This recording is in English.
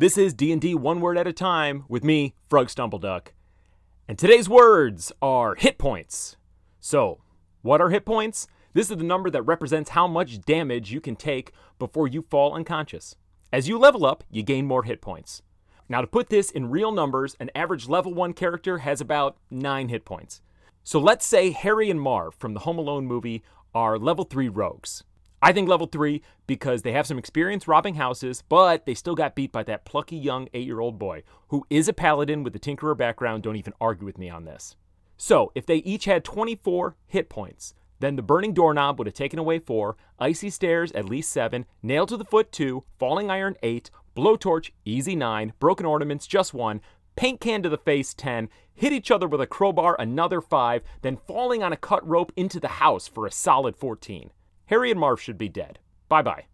This is D&D one word at a time with me, Frog Stumbleduck. And today's words are hit points. So, what are hit points? This is the number that represents how much damage you can take before you fall unconscious. As you level up, you gain more hit points. Now, to put this in real numbers, an average level 1 character has about 9 hit points. So let's say Harry and Marv from the Home Alone movie are level 3 rogues. I think level 3 because they have some experience robbing houses, but they still got beat by that plucky young 8 year old boy who is a paladin with a Tinkerer background. Don't even argue with me on this. So, if they each had 24 hit points, then the burning doorknob would have taken away 4, icy stairs at least 7, nail to the foot 2, falling iron 8, blowtorch easy 9, broken ornaments just 1, paint can to the face 10, hit each other with a crowbar another 5, then falling on a cut rope into the house for a solid 14. Harry and Marv should be dead. Bye bye.